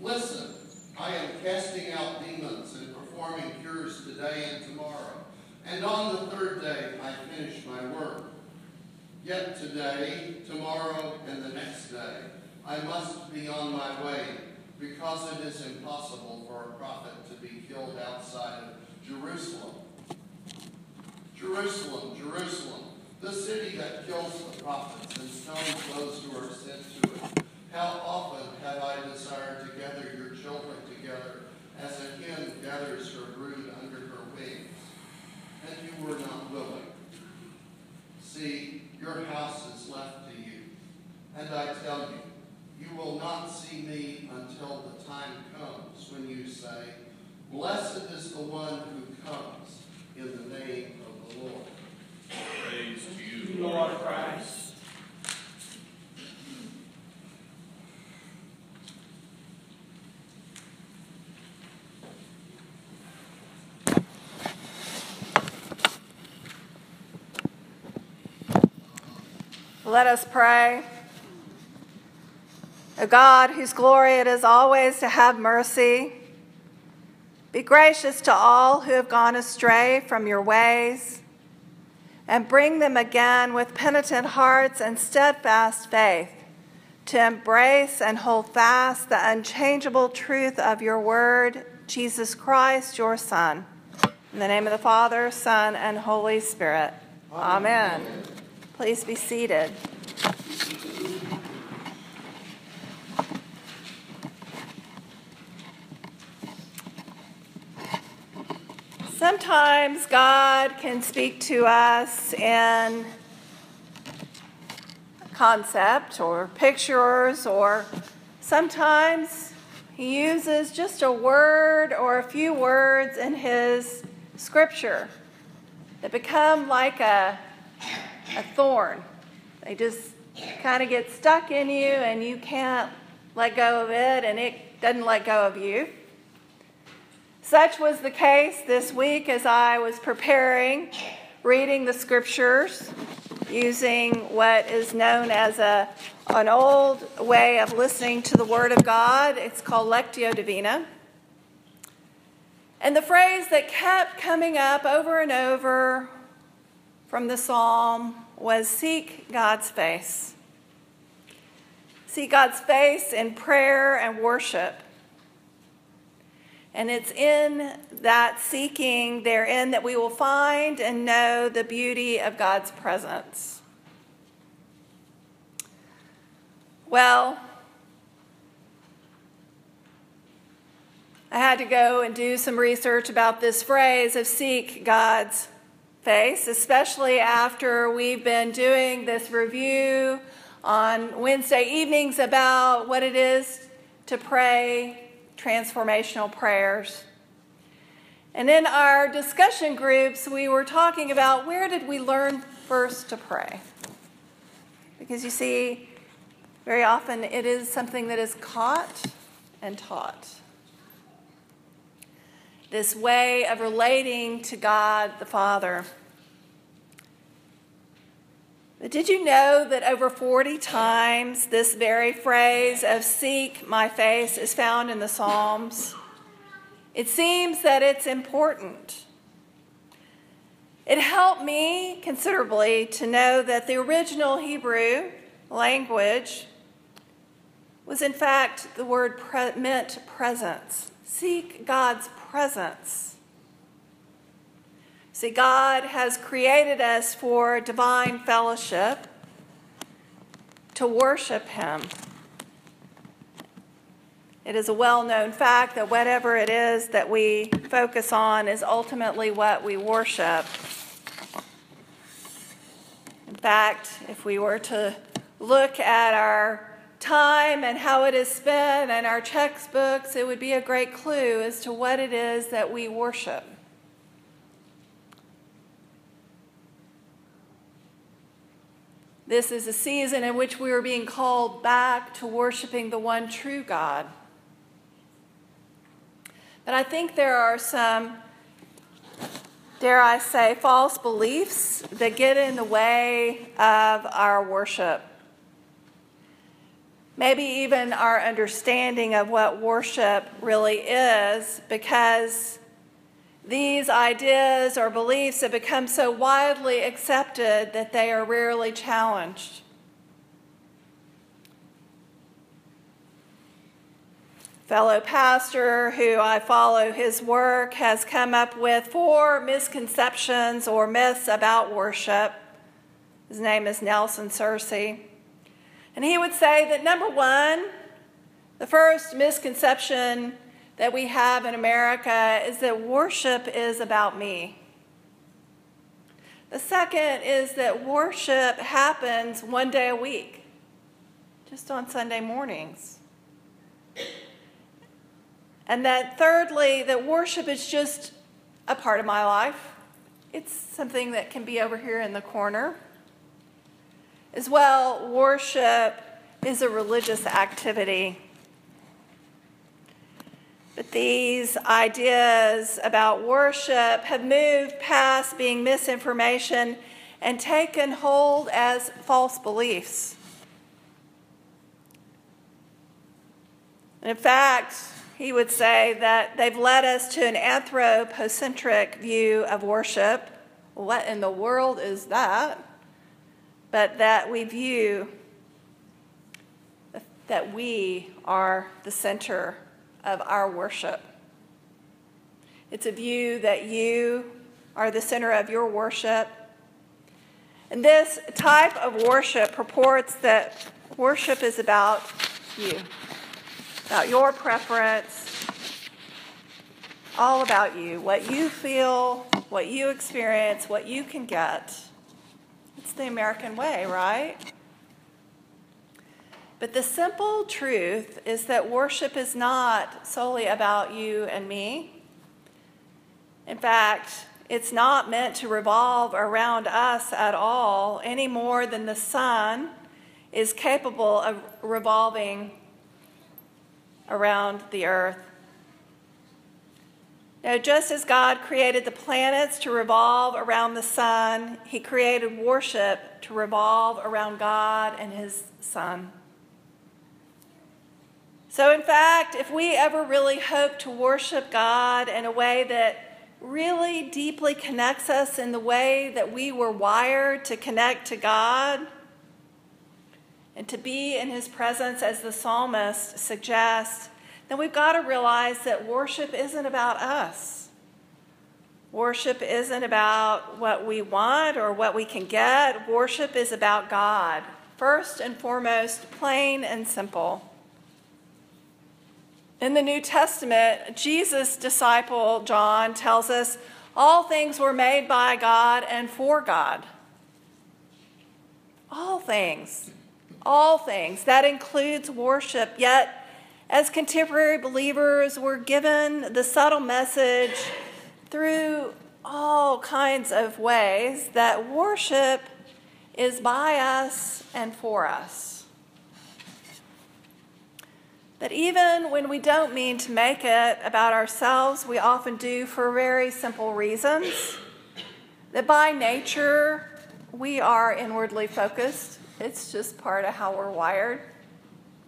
Listen, I am casting out demons and performing cures today and tomorrow, and on the third day I finish my work. Yet today, tomorrow, and the next day, I must be on my way, because it is impossible for a prophet to be killed outside of Jerusalem. Jerusalem, Jerusalem, the city that kills the prophets and stones those who are sent to it. How often have I desired to gather your children together as a hen gathers her brood under her wings, and you were not willing. See, your house is left to you, and I tell you, you will not see me until the time comes when you say, Blessed is the one who comes in the name of the Lord. Praise to you, Lord Christ. Let us pray. O God, whose glory it is always to have mercy, be gracious to all who have gone astray from your ways, and bring them again with penitent hearts and steadfast faith to embrace and hold fast the unchangeable truth of your word, Jesus Christ, your Son. In the name of the Father, Son, and Holy Spirit. Amen. Amen. Please be seated. Sometimes God can speak to us in concept or pictures, or sometimes He uses just a word or a few words in His scripture that become like a a thorn. They just kind of get stuck in you and you can't let go of it and it doesn't let go of you. Such was the case this week as I was preparing, reading the scriptures, using what is known as a, an old way of listening to the Word of God. It's called Lectio Divina. And the phrase that kept coming up over and over from the psalm was seek God's face. Seek God's face in prayer and worship. And it's in that seeking therein that we will find and know the beauty of God's presence. Well, I had to go and do some research about this phrase of seek God's face, especially after we've been doing this review on Wednesday evenings about what it is to pray transformational prayers. And in our discussion groups, we were talking about where did we learn first to pray? Because you see, very often it is something that is caught and taught this way of relating to God the Father. But did you know that over 40 times this very phrase of seek my face is found in the Psalms? It seems that it's important. It helped me considerably to know that the original Hebrew language was, in fact, the word pre- meant presence. Seek God's presence. See, God has created us for divine fellowship, to worship Him. It is a well known fact that whatever it is that we focus on is ultimately what we worship. In fact, if we were to look at our time and how it is spent and our textbooks, it would be a great clue as to what it is that we worship. This is a season in which we are being called back to worshiping the one true God. But I think there are some, dare I say, false beliefs that get in the way of our worship. Maybe even our understanding of what worship really is, because these ideas or beliefs have become so widely accepted that they are rarely challenged. Fellow pastor who I follow his work has come up with four misconceptions or myths about worship. His name is Nelson Searcy. And he would say that number one, the first misconception that we have in America is that worship is about me. The second is that worship happens one day a week, just on Sunday mornings. And that thirdly, that worship is just a part of my life. It's something that can be over here in the corner. As well, worship is a religious activity. But these ideas about worship have moved past being misinformation and taken hold as false beliefs. In fact, he would say that they've led us to an anthropocentric view of worship. What in the world is that? But that we view that we are the center of our worship. It's a view that you are the center of your worship. And this type of worship purports that worship is about you, about your preference, all about you, what you feel, what you experience, what you can get. The American way, right? But the simple truth is that worship is not solely about you and me. In fact, it's not meant to revolve around us at all, any more than the sun is capable of revolving around the earth. Now, just as God created the planets to revolve around the sun, He created worship to revolve around God and His Son. So, in fact, if we ever really hope to worship God in a way that really deeply connects us in the way that we were wired to connect to God and to be in His presence, as the psalmist suggests, then we've got to realize that worship isn't about us. Worship isn't about what we want or what we can get. Worship is about God, first and foremost, plain and simple. In the New Testament, Jesus' disciple John tells us all things were made by God and for God. All things. All things. That includes worship. Yet, as contemporary believers, we're given the subtle message through all kinds of ways that worship is by us and for us. But even when we don't mean to make it about ourselves, we often do for very simple reasons. That by nature, we are inwardly focused. It's just part of how we're wired.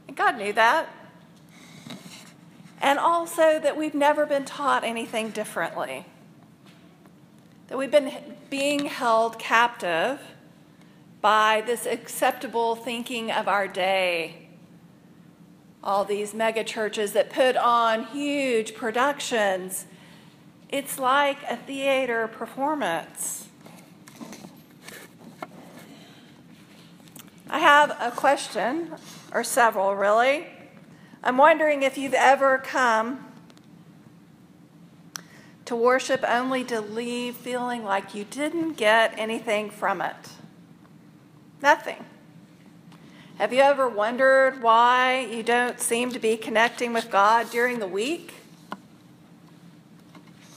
And God knew that. And also that we've never been taught anything differently. That we've been being held captive by this acceptable thinking of our day all these mega churches that put on huge productions. It's like a theater performance. I have a question, or several really. I'm wondering if you've ever come to worship only to leave feeling like you didn't get anything from it. Nothing. Have you ever wondered why you don't seem to be connecting with God during the week?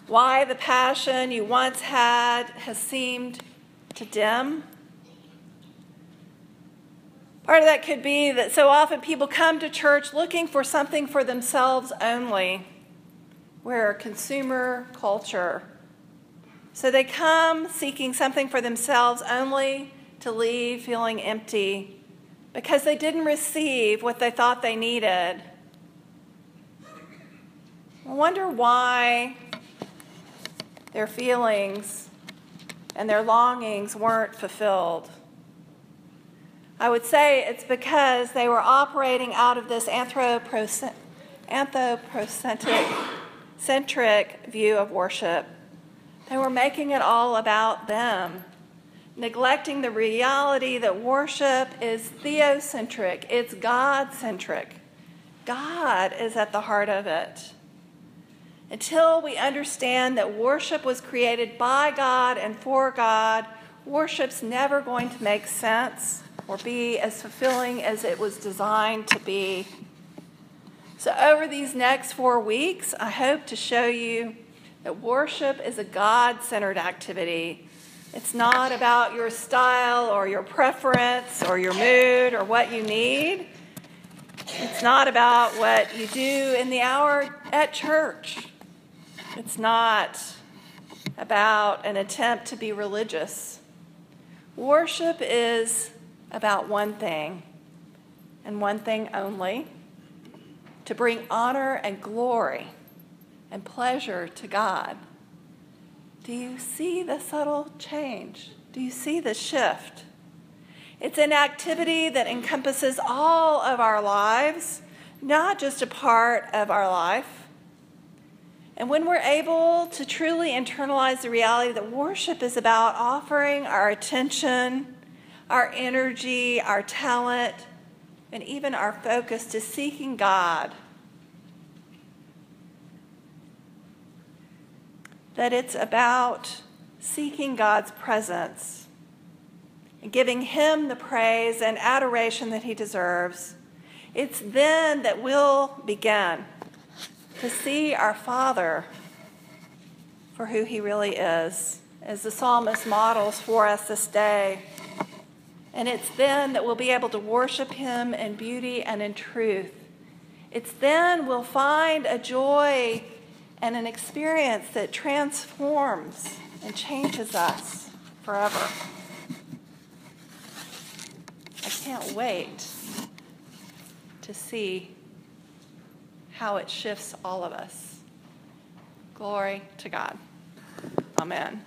Why the passion you once had has seemed to dim? Part of that could be that so often people come to church looking for something for themselves only. We're a consumer culture. So they come seeking something for themselves only to leave feeling empty because they didn't receive what they thought they needed. I wonder why their feelings and their longings weren't fulfilled. I would say it's because they were operating out of this anthropocentric centric view of worship. They were making it all about them, neglecting the reality that worship is theocentric, it's God centric. God is at the heart of it. Until we understand that worship was created by God and for God, worship's never going to make sense or be as fulfilling as it was designed to be. So, over these next four weeks, I hope to show you that worship is a God centered activity. It's not about your style or your preference or your mood or what you need. It's not about what you do in the hour at church. It's not about an attempt to be religious. Worship is about one thing and one thing only to bring honor and glory and pleasure to God. Do you see the subtle change? Do you see the shift? It's an activity that encompasses all of our lives, not just a part of our life. And when we're able to truly internalize the reality that worship is about offering our attention, our energy, our talent, and even our focus to seeking God, that it's about seeking God's presence and giving Him the praise and adoration that He deserves, it's then that we'll begin to see our Father for who He really is, as the psalmist models for us this day. And it's then that we'll be able to worship Him in beauty and in truth. It's then we'll find a joy and an experience that transforms and changes us forever. I can't wait to see how it shifts all of us. Glory to God. Amen.